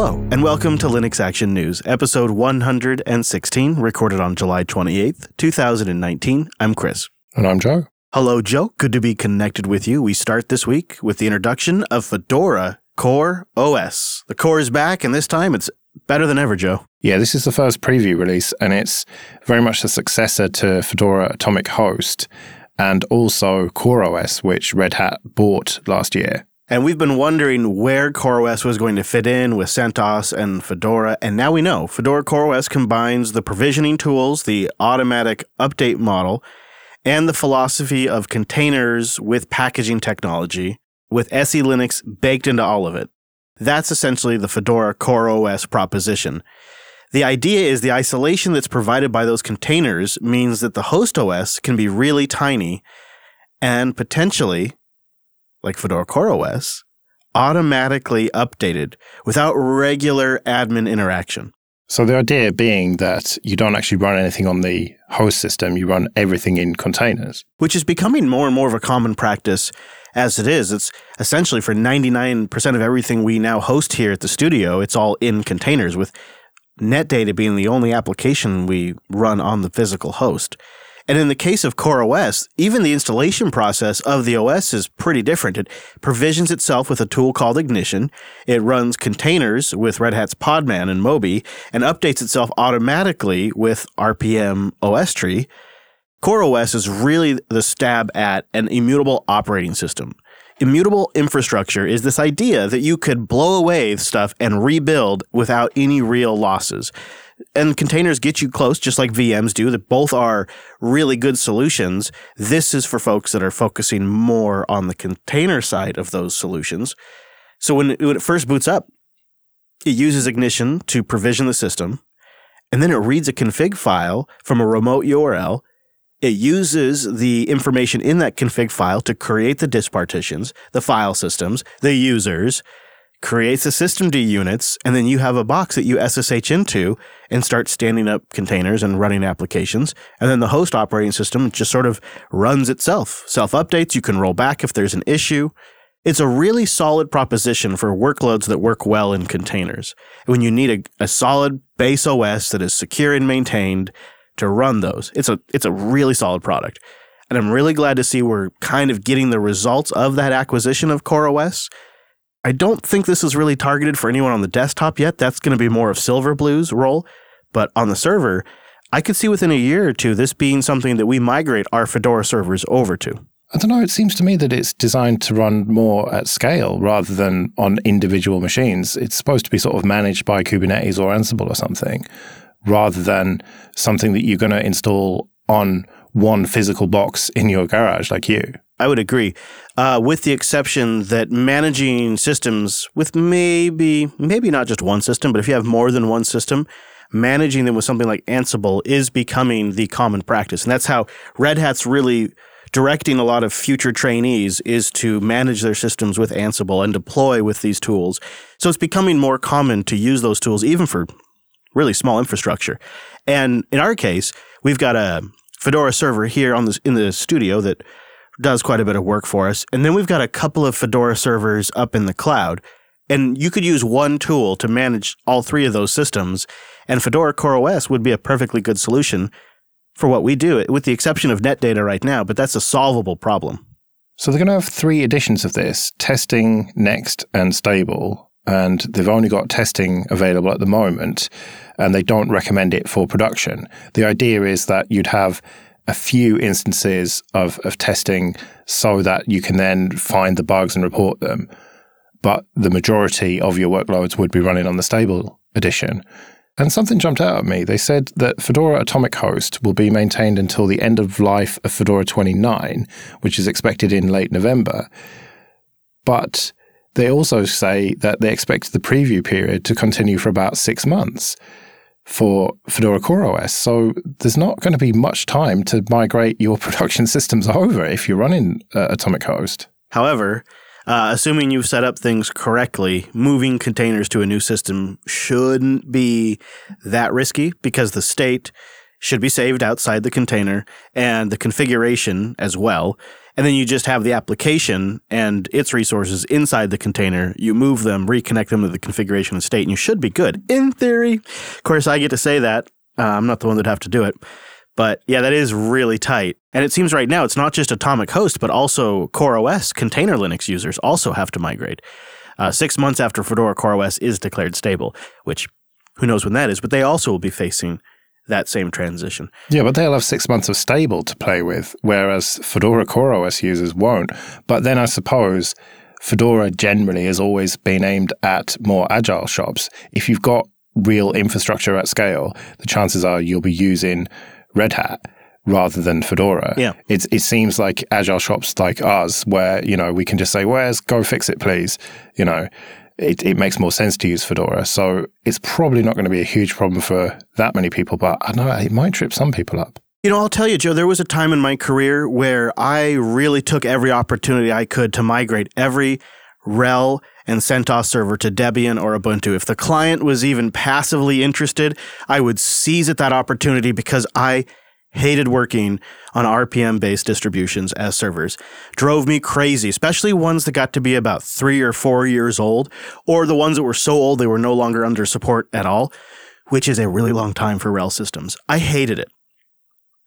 Hello, and welcome to Linux Action News, episode 116, recorded on July 28th, 2019. I'm Chris. And I'm Joe. Hello, Joe. Good to be connected with you. We start this week with the introduction of Fedora Core OS. The core is back, and this time it's better than ever, Joe. Yeah, this is the first preview release, and it's very much the successor to Fedora Atomic Host and also CoreOS, which Red Hat bought last year. And we've been wondering where CoreOS was going to fit in with CentOS and Fedora, and now we know. Fedora CoreOS combines the provisioning tools, the automatic update model, and the philosophy of containers with packaging technology, with SE Linux baked into all of it. That's essentially the Fedora CoreOS proposition. The idea is the isolation that's provided by those containers means that the host OS can be really tiny and potentially like Fedora CoreOS, automatically updated without regular admin interaction. So the idea being that you don't actually run anything on the host system, you run everything in containers. Which is becoming more and more of a common practice as it is. It's essentially for 99% of everything we now host here at the studio, it's all in containers with NetData being the only application we run on the physical host. And in the case of CoreOS, even the installation process of the OS is pretty different. It provisions itself with a tool called Ignition. It runs containers with Red Hat's Podman and Moby and updates itself automatically with RPM OS tree. CoreOS is really the stab at an immutable operating system. Immutable infrastructure is this idea that you could blow away stuff and rebuild without any real losses and containers get you close, just like VMs do, that both are really good solutions. This is for folks that are focusing more on the container side of those solutions. So when it, when it first boots up, it uses Ignition to provision the system, and then it reads a config file from a remote URL. It uses the information in that config file to create the disk partitions, the file systems, the users, creates the systemd units, and then you have a box that you SSH into and start standing up containers and running applications. And then the host operating system just sort of runs itself, self updates. You can roll back if there's an issue. It's a really solid proposition for workloads that work well in containers. When you need a, a solid base OS that is secure and maintained to run those, it's a, it's a really solid product. And I'm really glad to see we're kind of getting the results of that acquisition of CoreOS I don't think this is really targeted for anyone on the desktop yet. That's going to be more of Silverblue's role. But on the server, I could see within a year or two this being something that we migrate our Fedora servers over to. I don't know. It seems to me that it's designed to run more at scale rather than on individual machines. It's supposed to be sort of managed by Kubernetes or Ansible or something, rather than something that you're going to install on one physical box in your garage like you. I would agree, uh, with the exception that managing systems with maybe maybe not just one system, but if you have more than one system, managing them with something like Ansible is becoming the common practice, and that's how Red Hat's really directing a lot of future trainees is to manage their systems with Ansible and deploy with these tools. So it's becoming more common to use those tools even for really small infrastructure. And in our case, we've got a Fedora server here on this in the studio that does quite a bit of work for us. And then we've got a couple of Fedora servers up in the cloud. And you could use one tool to manage all three of those systems. And Fedora CoreOS would be a perfectly good solution for what we do, with the exception of NetData right now, but that's a solvable problem. So they're going to have three editions of this testing, next, and stable. And they've only got testing available at the moment, and they don't recommend it for production. The idea is that you'd have a few instances of, of testing so that you can then find the bugs and report them. But the majority of your workloads would be running on the stable edition. And something jumped out at me. They said that Fedora Atomic Host will be maintained until the end of life of Fedora 29, which is expected in late November. But they also say that they expect the preview period to continue for about six months for Fedora CoreOS. So there's not going to be much time to migrate your production systems over if you're running uh, Atomic Host. However, uh, assuming you've set up things correctly, moving containers to a new system shouldn't be that risky because the state should be saved outside the container and the configuration as well. And then you just have the application and its resources inside the container. You move them, reconnect them to the configuration and state, and you should be good in theory. Of course, I get to say that. Uh, I'm not the one that have to do it. But yeah, that is really tight. And it seems right now it's not just Atomic Host, but also CoreOS container Linux users also have to migrate. Uh, six months after Fedora CoreOS is declared stable, which who knows when that is, but they also will be facing that same transition. Yeah, but they'll have six months of stable to play with, whereas Fedora CoreOS users won't. But then I suppose Fedora generally has always been aimed at more agile shops. If you've got real infrastructure at scale, the chances are you'll be using Red Hat rather than Fedora. Yeah. It's, it seems like agile shops like us, where, you know, we can just say, where's go fix it, please? You know, it, it makes more sense to use Fedora. So it's probably not going to be a huge problem for that many people, but I know it might trip some people up. You know, I'll tell you, Joe, there was a time in my career where I really took every opportunity I could to migrate every RHEL and CentOS server to Debian or Ubuntu. If the client was even passively interested, I would seize at that opportunity because I hated working on RPM based distributions as servers. Drove me crazy, especially ones that got to be about three or four years old, or the ones that were so old they were no longer under support at all, which is a really long time for RHEL systems. I hated it.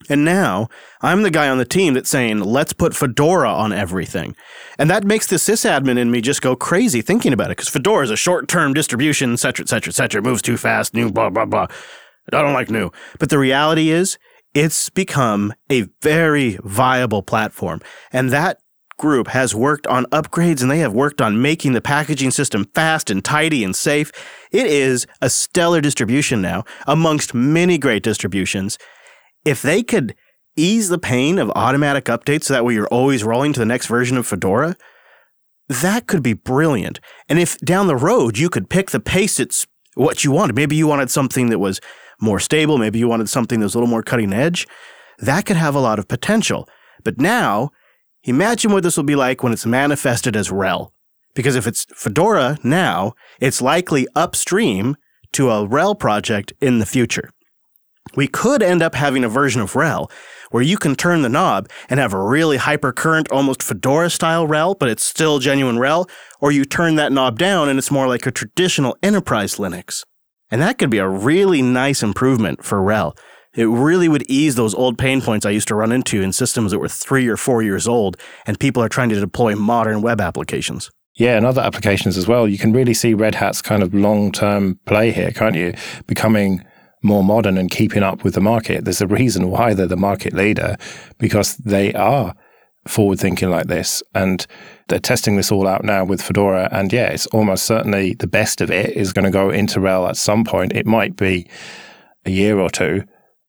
And now I'm the guy on the team that's saying, let's put Fedora on everything. And that makes the sysadmin in me just go crazy thinking about it because Fedora is a short term distribution, et cetera, et cetera, et cetera. It moves too fast, new, blah, blah, blah. I don't like new. But the reality is, it's become a very viable platform. And that group has worked on upgrades and they have worked on making the packaging system fast and tidy and safe. It is a stellar distribution now amongst many great distributions if they could ease the pain of automatic updates so that way you're always rolling to the next version of Fedora, that could be brilliant. And if down the road you could pick the pace it's what you wanted, maybe you wanted something that was more stable, maybe you wanted something that was a little more cutting edge, that could have a lot of potential. But now, imagine what this will be like when it's manifested as RHEL. Because if it's Fedora now, it's likely upstream to a RHEL project in the future we could end up having a version of RHEL where you can turn the knob and have a really hypercurrent, almost Fedora style RHEL, but it's still genuine RHEL, or you turn that knob down and it's more like a traditional enterprise Linux. And that could be a really nice improvement for RHEL. It really would ease those old pain points I used to run into in systems that were three or four years old and people are trying to deploy modern web applications. Yeah, and other applications as well. You can really see Red Hat's kind of long term play here, can't you? Becoming more modern and keeping up with the market. There's a reason why they're the market leader because they are forward thinking like this and they're testing this all out now with Fedora. And yeah, it's almost certainly the best of it is going to go into RHEL at some point. It might be a year or two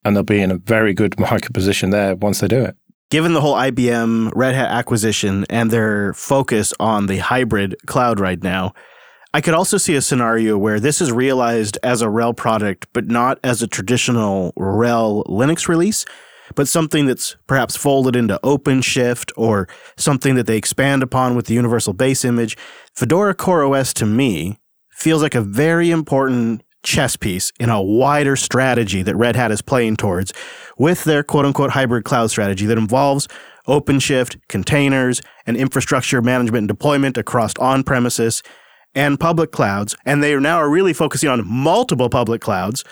and they'll be in a very good market position there once they do it. Given the whole IBM Red Hat acquisition and their focus on the hybrid cloud right now, I could also see a scenario where this is realized as a RHEL product, but not as a traditional RHEL Linux release, but something that's perhaps folded into OpenShift or something that they expand upon with the universal base image. Fedora CoreOS to me feels like a very important chess piece in a wider strategy that Red Hat is playing towards with their quote unquote hybrid cloud strategy that involves OpenShift, containers, and infrastructure management and deployment across on premises and public clouds, and they are now are really focusing on multiple public clouds,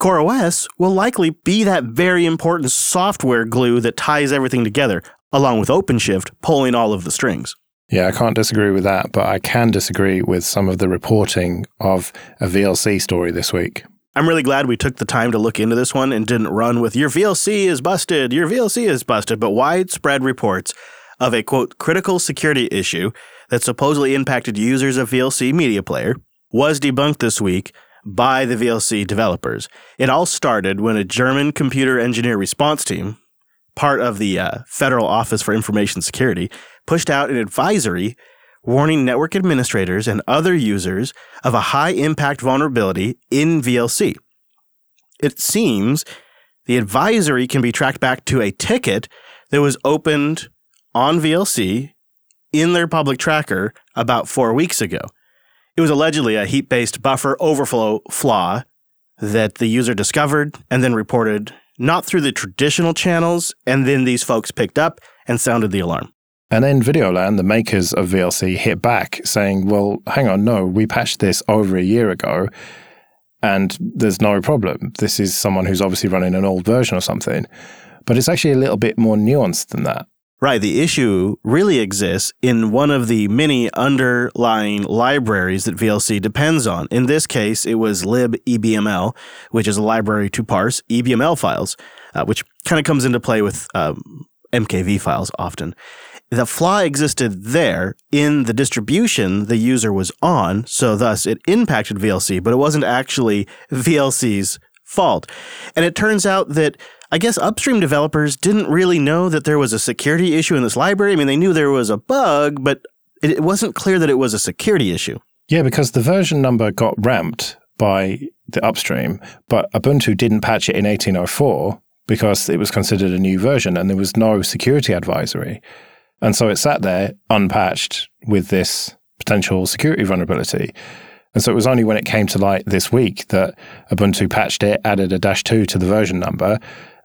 CoreOS will likely be that very important software glue that ties everything together, along with OpenShift pulling all of the strings. Yeah, I can't disagree with that, but I can disagree with some of the reporting of a VLC story this week. I'm really glad we took the time to look into this one and didn't run with your VLC is busted, your VLC is busted, but widespread reports of a quote critical security issue that supposedly impacted users of VLC Media Player was debunked this week by the VLC developers. It all started when a German computer engineer response team, part of the uh, Federal Office for Information Security, pushed out an advisory warning network administrators and other users of a high impact vulnerability in VLC. It seems the advisory can be tracked back to a ticket that was opened on VLC in their public tracker about four weeks ago. It was allegedly a heap based buffer overflow flaw that the user discovered and then reported not through the traditional channels, and then these folks picked up and sounded the alarm. And then Videoland, the makers of VLC, hit back saying, well, hang on, no, we patched this over a year ago and there's no problem. This is someone who's obviously running an old version or something. But it's actually a little bit more nuanced than that. Right. The issue really exists in one of the many underlying libraries that VLC depends on. In this case, it was libebml, which is a library to parse EBML files, uh, which kind of comes into play with um, MKV files often. The flaw existed there in the distribution the user was on, so thus it impacted VLC, but it wasn't actually VLC's fault. And it turns out that I guess upstream developers didn't really know that there was a security issue in this library. I mean, they knew there was a bug, but it wasn't clear that it was a security issue. Yeah, because the version number got ramped by the upstream, but Ubuntu didn't patch it in 1804 because it was considered a new version and there was no security advisory. And so it sat there unpatched with this potential security vulnerability. And so it was only when it came to light this week that Ubuntu patched it, added a dash two to the version number,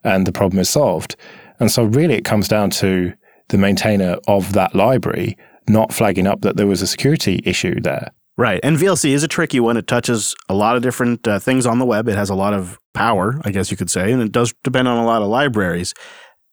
and the problem is solved. And so really it comes down to the maintainer of that library not flagging up that there was a security issue there. Right. And VLC is a tricky one. It touches a lot of different uh, things on the web. It has a lot of power, I guess you could say, and it does depend on a lot of libraries.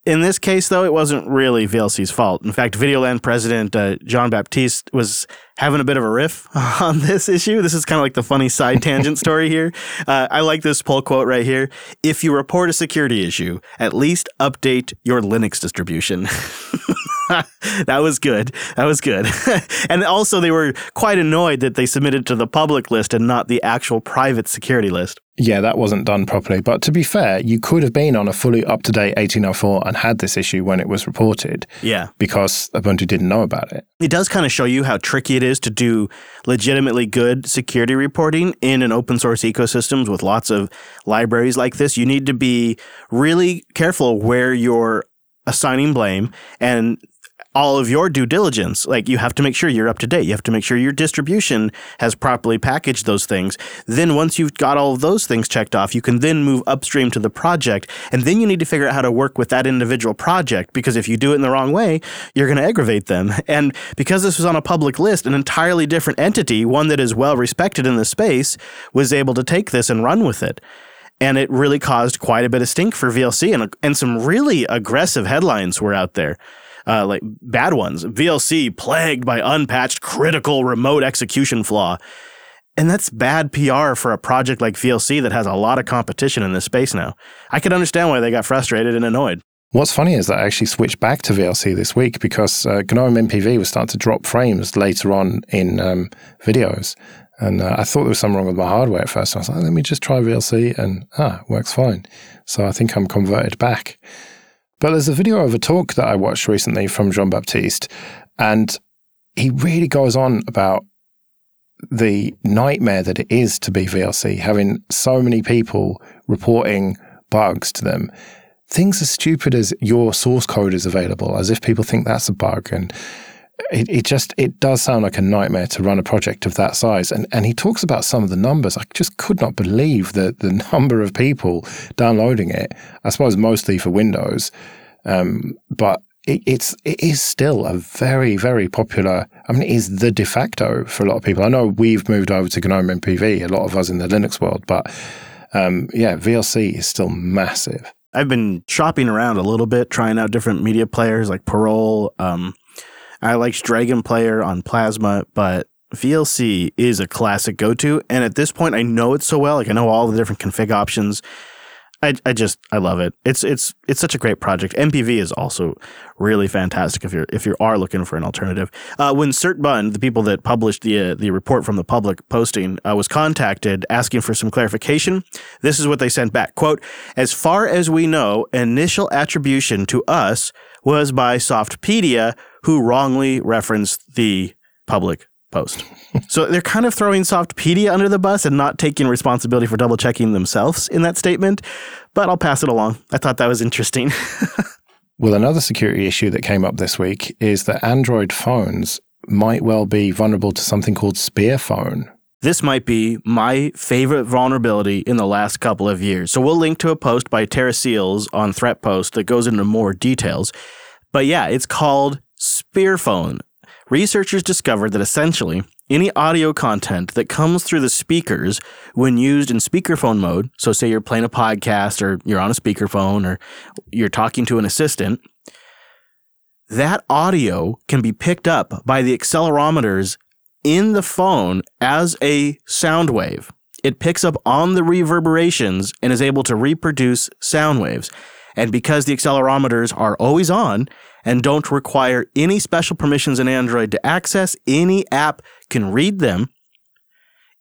In this case, though, it wasn't really VLC's fault. In fact, Videoland president uh, Jean Baptiste was having a bit of a riff on this issue. This is kind of like the funny side tangent story here. Uh, I like this pull quote right here. If you report a security issue, at least update your Linux distribution. that was good. That was good. and also, they were quite annoyed that they submitted to the public list and not the actual private security list. Yeah, that wasn't done properly. But to be fair, you could have been on a fully up to date 1804 and had this issue when it was reported. Yeah. Because Ubuntu didn't know about it. It does kind of show you how tricky it is to do legitimately good security reporting in an open source ecosystems with lots of libraries like this. You need to be really careful where you're assigning blame and all of your due diligence. Like you have to make sure you're up to date. You have to make sure your distribution has properly packaged those things. Then once you've got all of those things checked off, you can then move upstream to the project. And then you need to figure out how to work with that individual project because if you do it in the wrong way, you're going to aggravate them. And because this was on a public list, an entirely different entity, one that is well respected in the space, was able to take this and run with it and it really caused quite a bit of stink for VLC, and and some really aggressive headlines were out there uh, like bad ones. VLC plagued by unpatched critical remote execution flaw. And that's bad PR for a project like VLC that has a lot of competition in this space now. I could understand why they got frustrated and annoyed. What's funny is that I actually switched back to VLC this week because uh, GNOME MPV was starting to drop frames later on in um, videos. And uh, I thought there was something wrong with my hardware at first. I was like, let me just try VLC and ah, works fine. So I think I'm converted back. But there's a video of a talk that I watched recently from Jean Baptiste, and he really goes on about the nightmare that it is to be VLC, having so many people reporting bugs to them. Things as stupid as your source code is available, as if people think that's a bug. And it, it just it does sound like a nightmare to run a project of that size. And and he talks about some of the numbers. I just could not believe the the number of people downloading it. I suppose mostly for Windows, um, but it, it's it is still a very very popular. I mean, it is the de facto for a lot of people. I know we've moved over to GNOME MPV. A lot of us in the Linux world, but um, yeah, VLC is still massive. I've been shopping around a little bit, trying out different media players like Parole. Um, I like Dragon Player on Plasma, but VLC is a classic go to. And at this point, I know it so well. Like I know all the different config options. I, I just I love it. It's it's it's such a great project. MPV is also really fantastic if you're if you are looking for an alternative. Uh, when CERT-Bund, the people that published the uh, the report from the public posting, uh, was contacted asking for some clarification, this is what they sent back. "Quote: As far as we know, initial attribution to us was by Softpedia, who wrongly referenced the public post. so they're kind of throwing Softpedia under the bus and not taking responsibility for double checking themselves in that statement. But I'll pass it along. I thought that was interesting. well, another security issue that came up this week is that Android phones might well be vulnerable to something called Spearphone. This might be my favorite vulnerability in the last couple of years. So we'll link to a post by Tara Seals on Threat Post that goes into more details. But yeah, it's called Spearphone. Researchers discovered that essentially any audio content that comes through the speakers when used in speakerphone mode, so say you're playing a podcast or you're on a speakerphone or you're talking to an assistant, that audio can be picked up by the accelerometers in the phone as a sound wave. It picks up on the reverberations and is able to reproduce sound waves. And because the accelerometers are always on and don't require any special permissions in Android to access, any app can read them.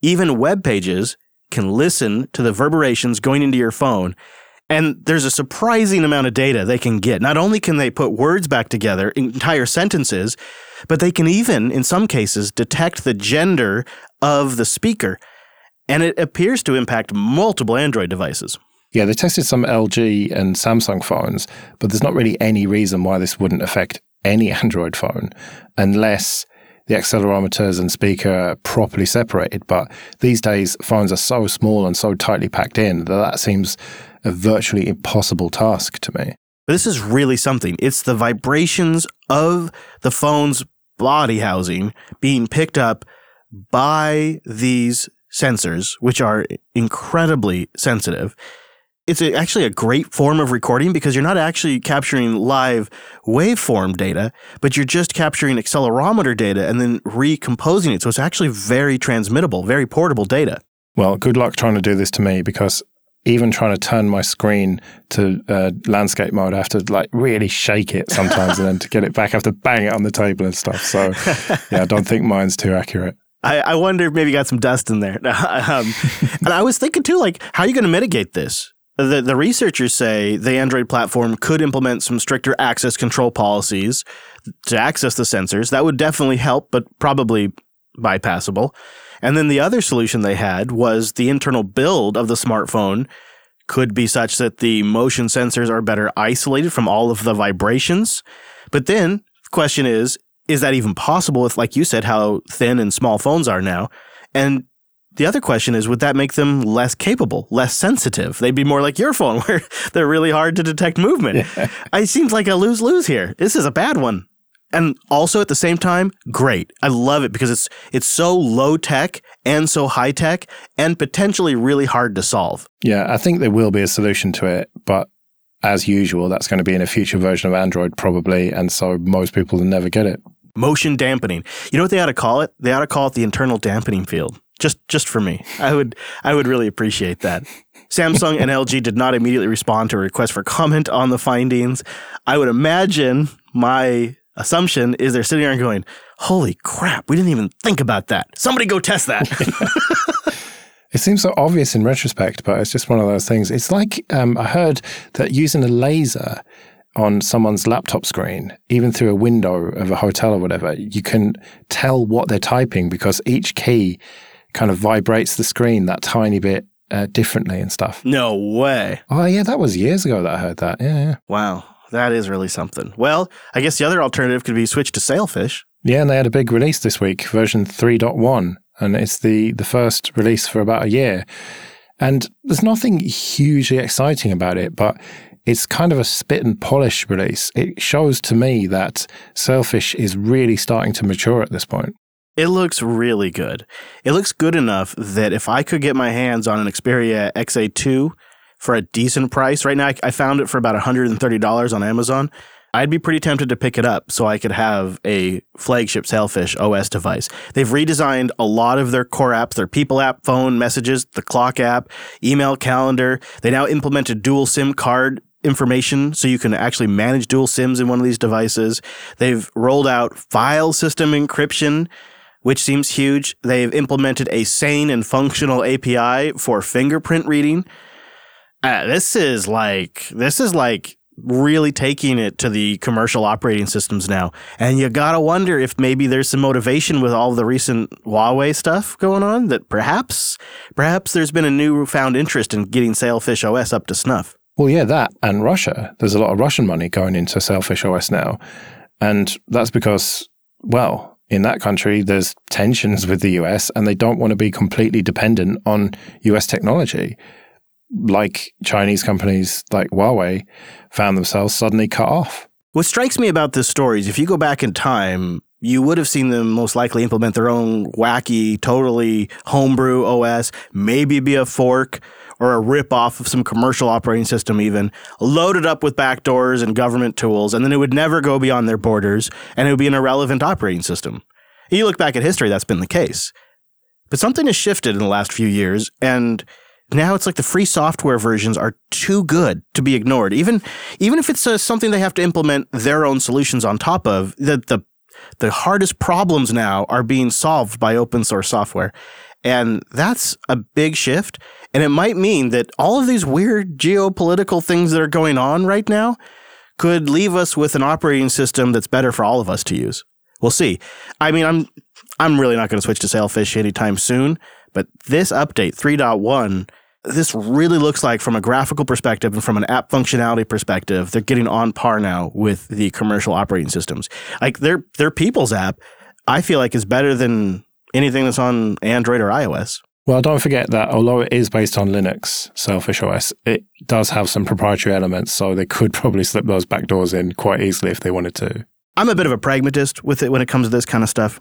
Even web pages can listen to the reverberations going into your phone. And there's a surprising amount of data they can get. Not only can they put words back together, entire sentences, but they can even, in some cases, detect the gender of the speaker. And it appears to impact multiple Android devices. Yeah, they tested some LG and Samsung phones, but there's not really any reason why this wouldn't affect any Android phone unless the accelerometers and speaker are properly separated. But these days, phones are so small and so tightly packed in that that seems a virtually impossible task to me. But this is really something. It's the vibrations of the phone's body housing being picked up by these sensors, which are incredibly sensitive it's a, actually a great form of recording because you're not actually capturing live waveform data, but you're just capturing accelerometer data and then recomposing it. So it's actually very transmittable, very portable data. Well, good luck trying to do this to me because even trying to turn my screen to uh, landscape mode, I have to like really shake it sometimes, and then to get it back, I have to bang it on the table and stuff. So, yeah, I don't think mine's too accurate. I, I wonder if maybe you got some dust in there. um, and I was thinking too, like, how are you going to mitigate this? The, the researchers say the Android platform could implement some stricter access control policies to access the sensors. That would definitely help, but probably bypassable. And then the other solution they had was the internal build of the smartphone could be such that the motion sensors are better isolated from all of the vibrations. But then the question is, is that even possible with, like you said, how thin and small phones are now? And the other question is would that make them less capable, less sensitive? They'd be more like your phone, where they're really hard to detect movement. Yeah. It seems like a lose lose here. This is a bad one. And also at the same time, great. I love it because it's it's so low tech and so high tech and potentially really hard to solve. Yeah, I think there will be a solution to it, but as usual, that's going to be in a future version of Android probably, and so most people will never get it. Motion dampening. You know what they ought to call it? They ought to call it the internal dampening field just just for me. I would I would really appreciate that. Samsung and LG did not immediately respond to a request for comment on the findings. I would imagine my assumption is they're sitting there and going, "Holy crap, we didn't even think about that. Somebody go test that." it seems so obvious in retrospect, but it's just one of those things. It's like um, I heard that using a laser on someone's laptop screen, even through a window of a hotel or whatever, you can tell what they're typing because each key kind of vibrates the screen that tiny bit uh, differently and stuff. No way. Oh, yeah, that was years ago that I heard that. Yeah, yeah. Wow. That is really something. Well, I guess the other alternative could be switch to Sailfish. Yeah, and they had a big release this week, version 3.1, and it's the, the first release for about a year. And there's nothing hugely exciting about it, but it's kind of a spit and polish release. It shows to me that Sailfish is really starting to mature at this point. It looks really good. It looks good enough that if I could get my hands on an Xperia XA2 for a decent price, right now I found it for about $130 on Amazon. I'd be pretty tempted to pick it up so I could have a flagship Sailfish OS device. They've redesigned a lot of their core apps, their people app, phone, messages, the clock app, email, calendar. They now implemented dual SIM card information so you can actually manage dual SIMs in one of these devices. They've rolled out file system encryption which seems huge. They've implemented a sane and functional API for fingerprint reading. Uh, this is like this is like really taking it to the commercial operating systems now. And you gotta wonder if maybe there's some motivation with all the recent Huawei stuff going on that perhaps perhaps there's been a newfound interest in getting Sailfish OS up to snuff. Well, yeah, that and Russia. There's a lot of Russian money going into Sailfish OS now. And that's because, well, in that country, there's tensions with the US and they don't want to be completely dependent on US technology. Like Chinese companies like Huawei found themselves suddenly cut off. What strikes me about this story is if you go back in time, you would have seen them most likely implement their own wacky, totally homebrew OS, maybe be a fork or a rip off of some commercial operating system, even loaded up with backdoors and government tools, and then it would never go beyond their borders and it would be an irrelevant operating system. You look back at history, that's been the case. But something has shifted in the last few years, and now it's like the free software versions are too good to be ignored. Even even if it's uh, something they have to implement their own solutions on top of, the, the the hardest problems now are being solved by open source software. And that's a big shift. And it might mean that all of these weird geopolitical things that are going on right now could leave us with an operating system that's better for all of us to use. We'll see. I mean, I'm I'm really not going to switch to Sailfish anytime soon, but this update 3.1 this really looks like from a graphical perspective and from an app functionality perspective, they're getting on par now with the commercial operating systems. Like their their people's app, I feel like is better than anything that's on Android or iOS. Well, don't forget that although it is based on Linux, Sailfish OS, it does have some proprietary elements, so they could probably slip those backdoors in quite easily if they wanted to. I'm a bit of a pragmatist with it when it comes to this kind of stuff.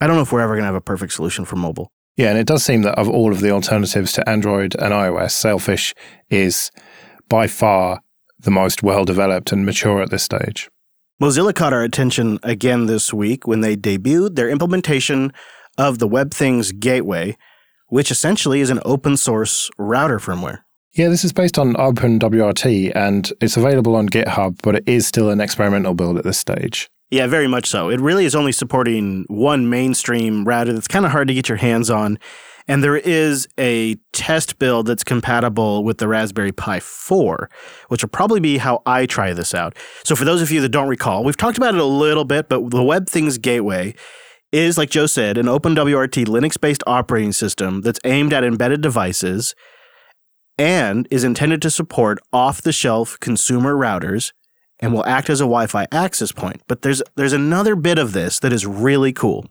I don't know if we're ever going to have a perfect solution for mobile. Yeah, and it does seem that of all of the alternatives to Android and iOS, Sailfish is by far the most well developed and mature at this stage. Mozilla caught our attention again this week when they debuted their implementation of the WebThings Gateway, which essentially is an open source router firmware. Yeah, this is based on OpenWRT and it's available on GitHub, but it is still an experimental build at this stage. Yeah, very much so. It really is only supporting one mainstream router that's kind of hard to get your hands on. And there is a test build that's compatible with the Raspberry Pi 4, which will probably be how I try this out. So, for those of you that don't recall, we've talked about it a little bit, but the Web Things Gateway is, like Joe said, an OpenWRT Linux based operating system that's aimed at embedded devices and is intended to support off the shelf consumer routers and will act as a Wi-Fi access point. But there's there's another bit of this that is really cool.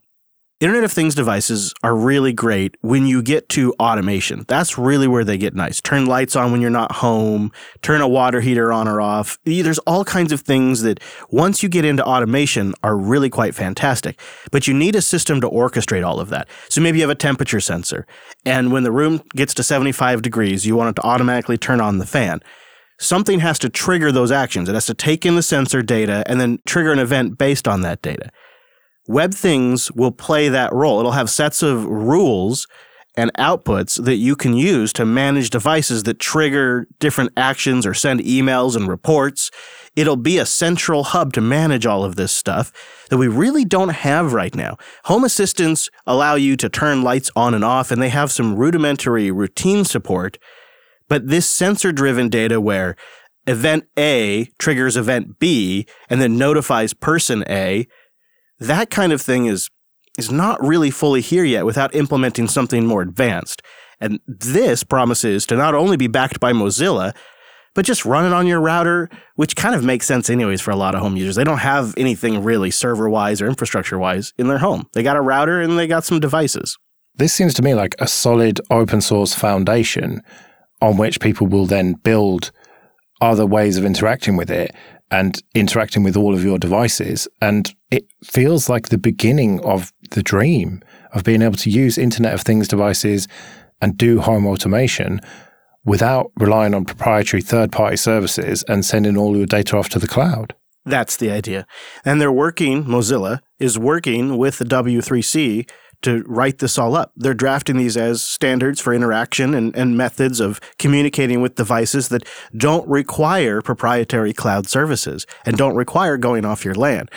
Internet of Things devices are really great when you get to automation. That's really where they get nice. Turn lights on when you're not home, turn a water heater on or off. There's all kinds of things that once you get into automation are really quite fantastic. But you need a system to orchestrate all of that. So maybe you have a temperature sensor, and when the room gets to 75 degrees, you want it to automatically turn on the fan something has to trigger those actions. It has to take in the sensor data and then trigger an event based on that data. WebThings will play that role. It'll have sets of rules and outputs that you can use to manage devices that trigger different actions or send emails and reports. It'll be a central hub to manage all of this stuff that we really don't have right now. Home assistants allow you to turn lights on and off, and they have some rudimentary routine support but this sensor driven data where event A triggers event B and then notifies person A, that kind of thing is is not really fully here yet without implementing something more advanced. And this promises to not only be backed by Mozilla, but just run it on your router, which kind of makes sense anyways for a lot of home users. They don't have anything really server wise or infrastructure wise in their home. They got a router and they got some devices. This seems to me like a solid open source foundation on which people will then build other ways of interacting with it and interacting with all of your devices. And it feels like the beginning of the dream of being able to use Internet of Things devices and do home automation without relying on proprietary third party services and sending all your data off to the cloud. That's the idea. And they're working, Mozilla is working with the W3C to write this all up. They're drafting these as standards for interaction and, and methods of communicating with devices that don't require proprietary cloud services and don't require going off your LAN.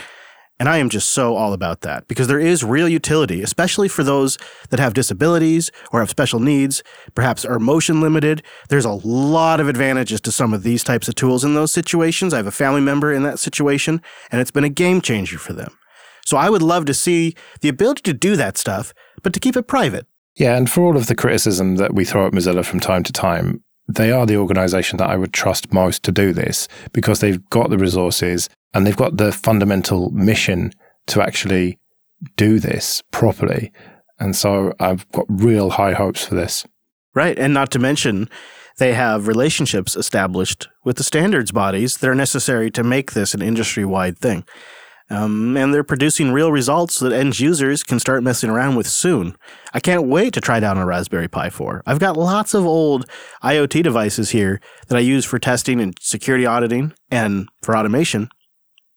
And I am just so all about that because there is real utility, especially for those that have disabilities or have special needs, perhaps are motion limited. There's a lot of advantages to some of these types of tools in those situations. I have a family member in that situation, and it's been a game changer for them. So I would love to see the ability to do that stuff, but to keep it private. Yeah, and for all of the criticism that we throw at Mozilla from time to time, they are the organization that I would trust most to do this because they've got the resources and they've got the fundamental mission to actually do this properly. And so I've got real high hopes for this. Right. And not to mention, They have relationships established with the standards bodies that are necessary to make this an industry wide thing. Um, and they're producing real results that end users can start messing around with soon. I can't wait to try down a Raspberry Pi 4. I've got lots of old IoT devices here that I use for testing and security auditing and for automation.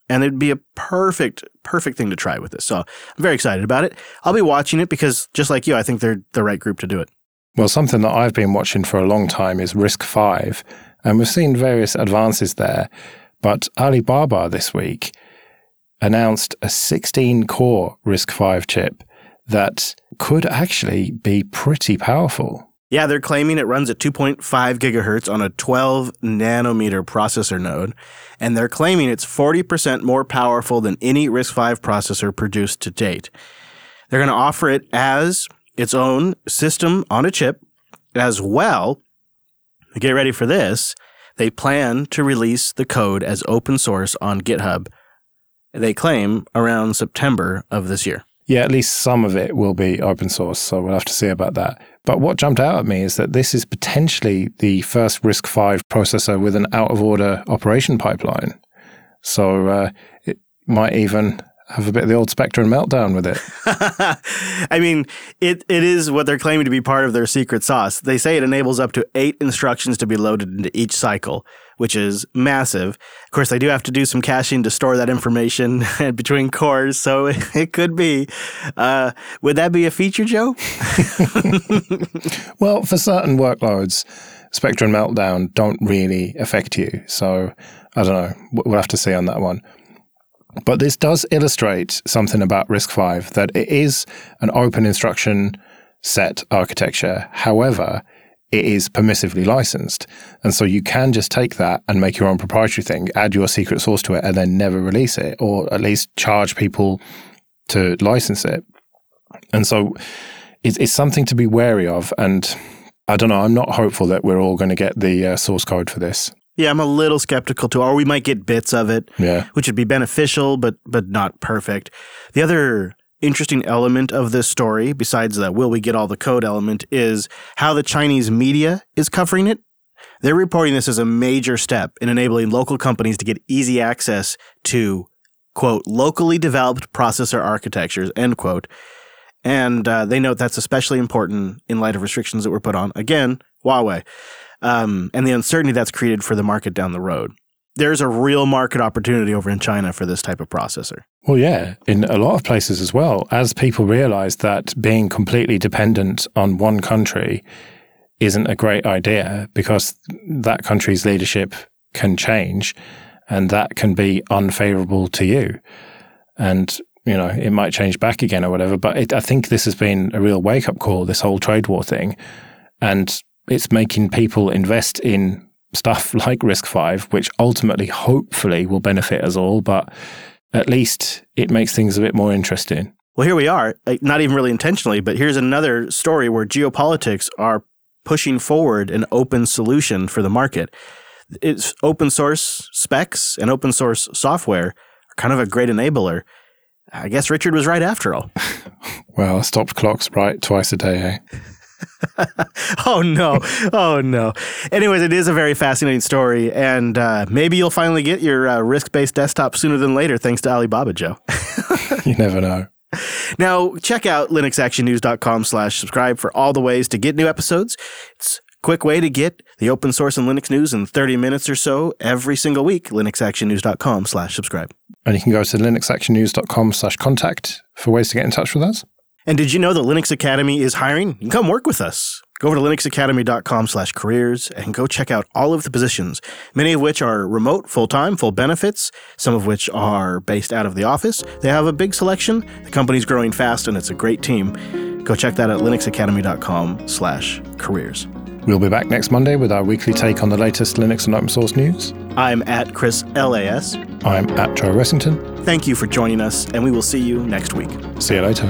And it'd be a perfect, perfect thing to try with this. So I'm very excited about it. I'll be watching it because, just like you, I think they're the right group to do it. Well, something that I've been watching for a long time is RISC-V, and we've seen various advances there. But Alibaba this week announced a 16 core RISC-V chip that could actually be pretty powerful. Yeah, they're claiming it runs at 2.5 gigahertz on a 12 nanometer processor node, and they're claiming it's 40% more powerful than any RISC-V processor produced to date. They're going to offer it as its own system on a chip, as well. Get ready for this. They plan to release the code as open source on GitHub they claim, around September of this year. Yeah, at least some of it will be open source, so we'll have to see about that. But what jumped out at me is that this is potentially the first RISC-V processor with an out of order operation pipeline. So uh, it might even have a bit of the old Spectre meltdown with it. I mean, it it is what they're claiming to be part of their secret sauce. They say it enables up to eight instructions to be loaded into each cycle, which is massive. Of course, they do have to do some caching to store that information between cores, so it could be. Uh, would that be a feature, Joe? well, for certain workloads, Spectre meltdown don't really affect you. So I don't know. We'll have to see on that one. But this does illustrate something about RISC-V that it is an open instruction set architecture. However, it is permissively licensed. And so you can just take that and make your own proprietary thing, add your secret source to it, and then never release it, or at least charge people to license it. And so it's, it's something to be wary of. And I don't know, I'm not hopeful that we're all going to get the uh, source code for this. Yeah, I'm a little skeptical too, or we might get bits of it, yeah. which would be beneficial, but but not perfect. The other interesting element of this story, besides the will we get all the code element, is how the Chinese media is covering it. They're reporting this as a major step in enabling local companies to get easy access to quote locally developed processor architectures end quote. And uh, they note that's especially important in light of restrictions that were put on again Huawei um, and the uncertainty that's created for the market down the road. There's a real market opportunity over in China for this type of processor. Well, yeah, in a lot of places as well. As people realize that being completely dependent on one country isn't a great idea because that country's leadership can change and that can be unfavorable to you. And, you know, it might change back again or whatever. But it, I think this has been a real wake up call, this whole trade war thing. And it's making people invest in stuff like RISC-V, which ultimately, hopefully, will benefit us all. But at least it makes things a bit more interesting. Well, here we are, not even really intentionally, but here's another story where geopolitics are pushing forward an open solution for the market. It's open source specs and open source software are kind of a great enabler. I guess Richard was right after all. well, stopped clocks right twice a day, eh? oh no. Oh no. Anyways it is a very fascinating story and uh, maybe you'll finally get your uh, RISC-based desktop sooner than later thanks to alibaba joe. You never know. Now check out linuxactionnews.com slash subscribe for all the ways to get new episodes. It's a quick way to get the open source and linux news in 30 minutes or so every single week linuxactionnews.com slash subscribe. And you can go to linuxactionnews.com slash contact for ways to get in touch with us and did you know that Linux Academy is hiring? You can come work with us. Go over to linuxacademy.com slash careers and go check out all of the positions, many of which are remote, full-time, full benefits, some of which are based out of the office. They have a big selection. The company's growing fast and it's a great team. Go check that at linuxacademy.com slash careers. We'll be back next Monday with our weekly take on the latest Linux and open source news. I'm at Chris LAS. I'm at Joe Ressington. Thank you for joining us, and we will see you next week. See you later.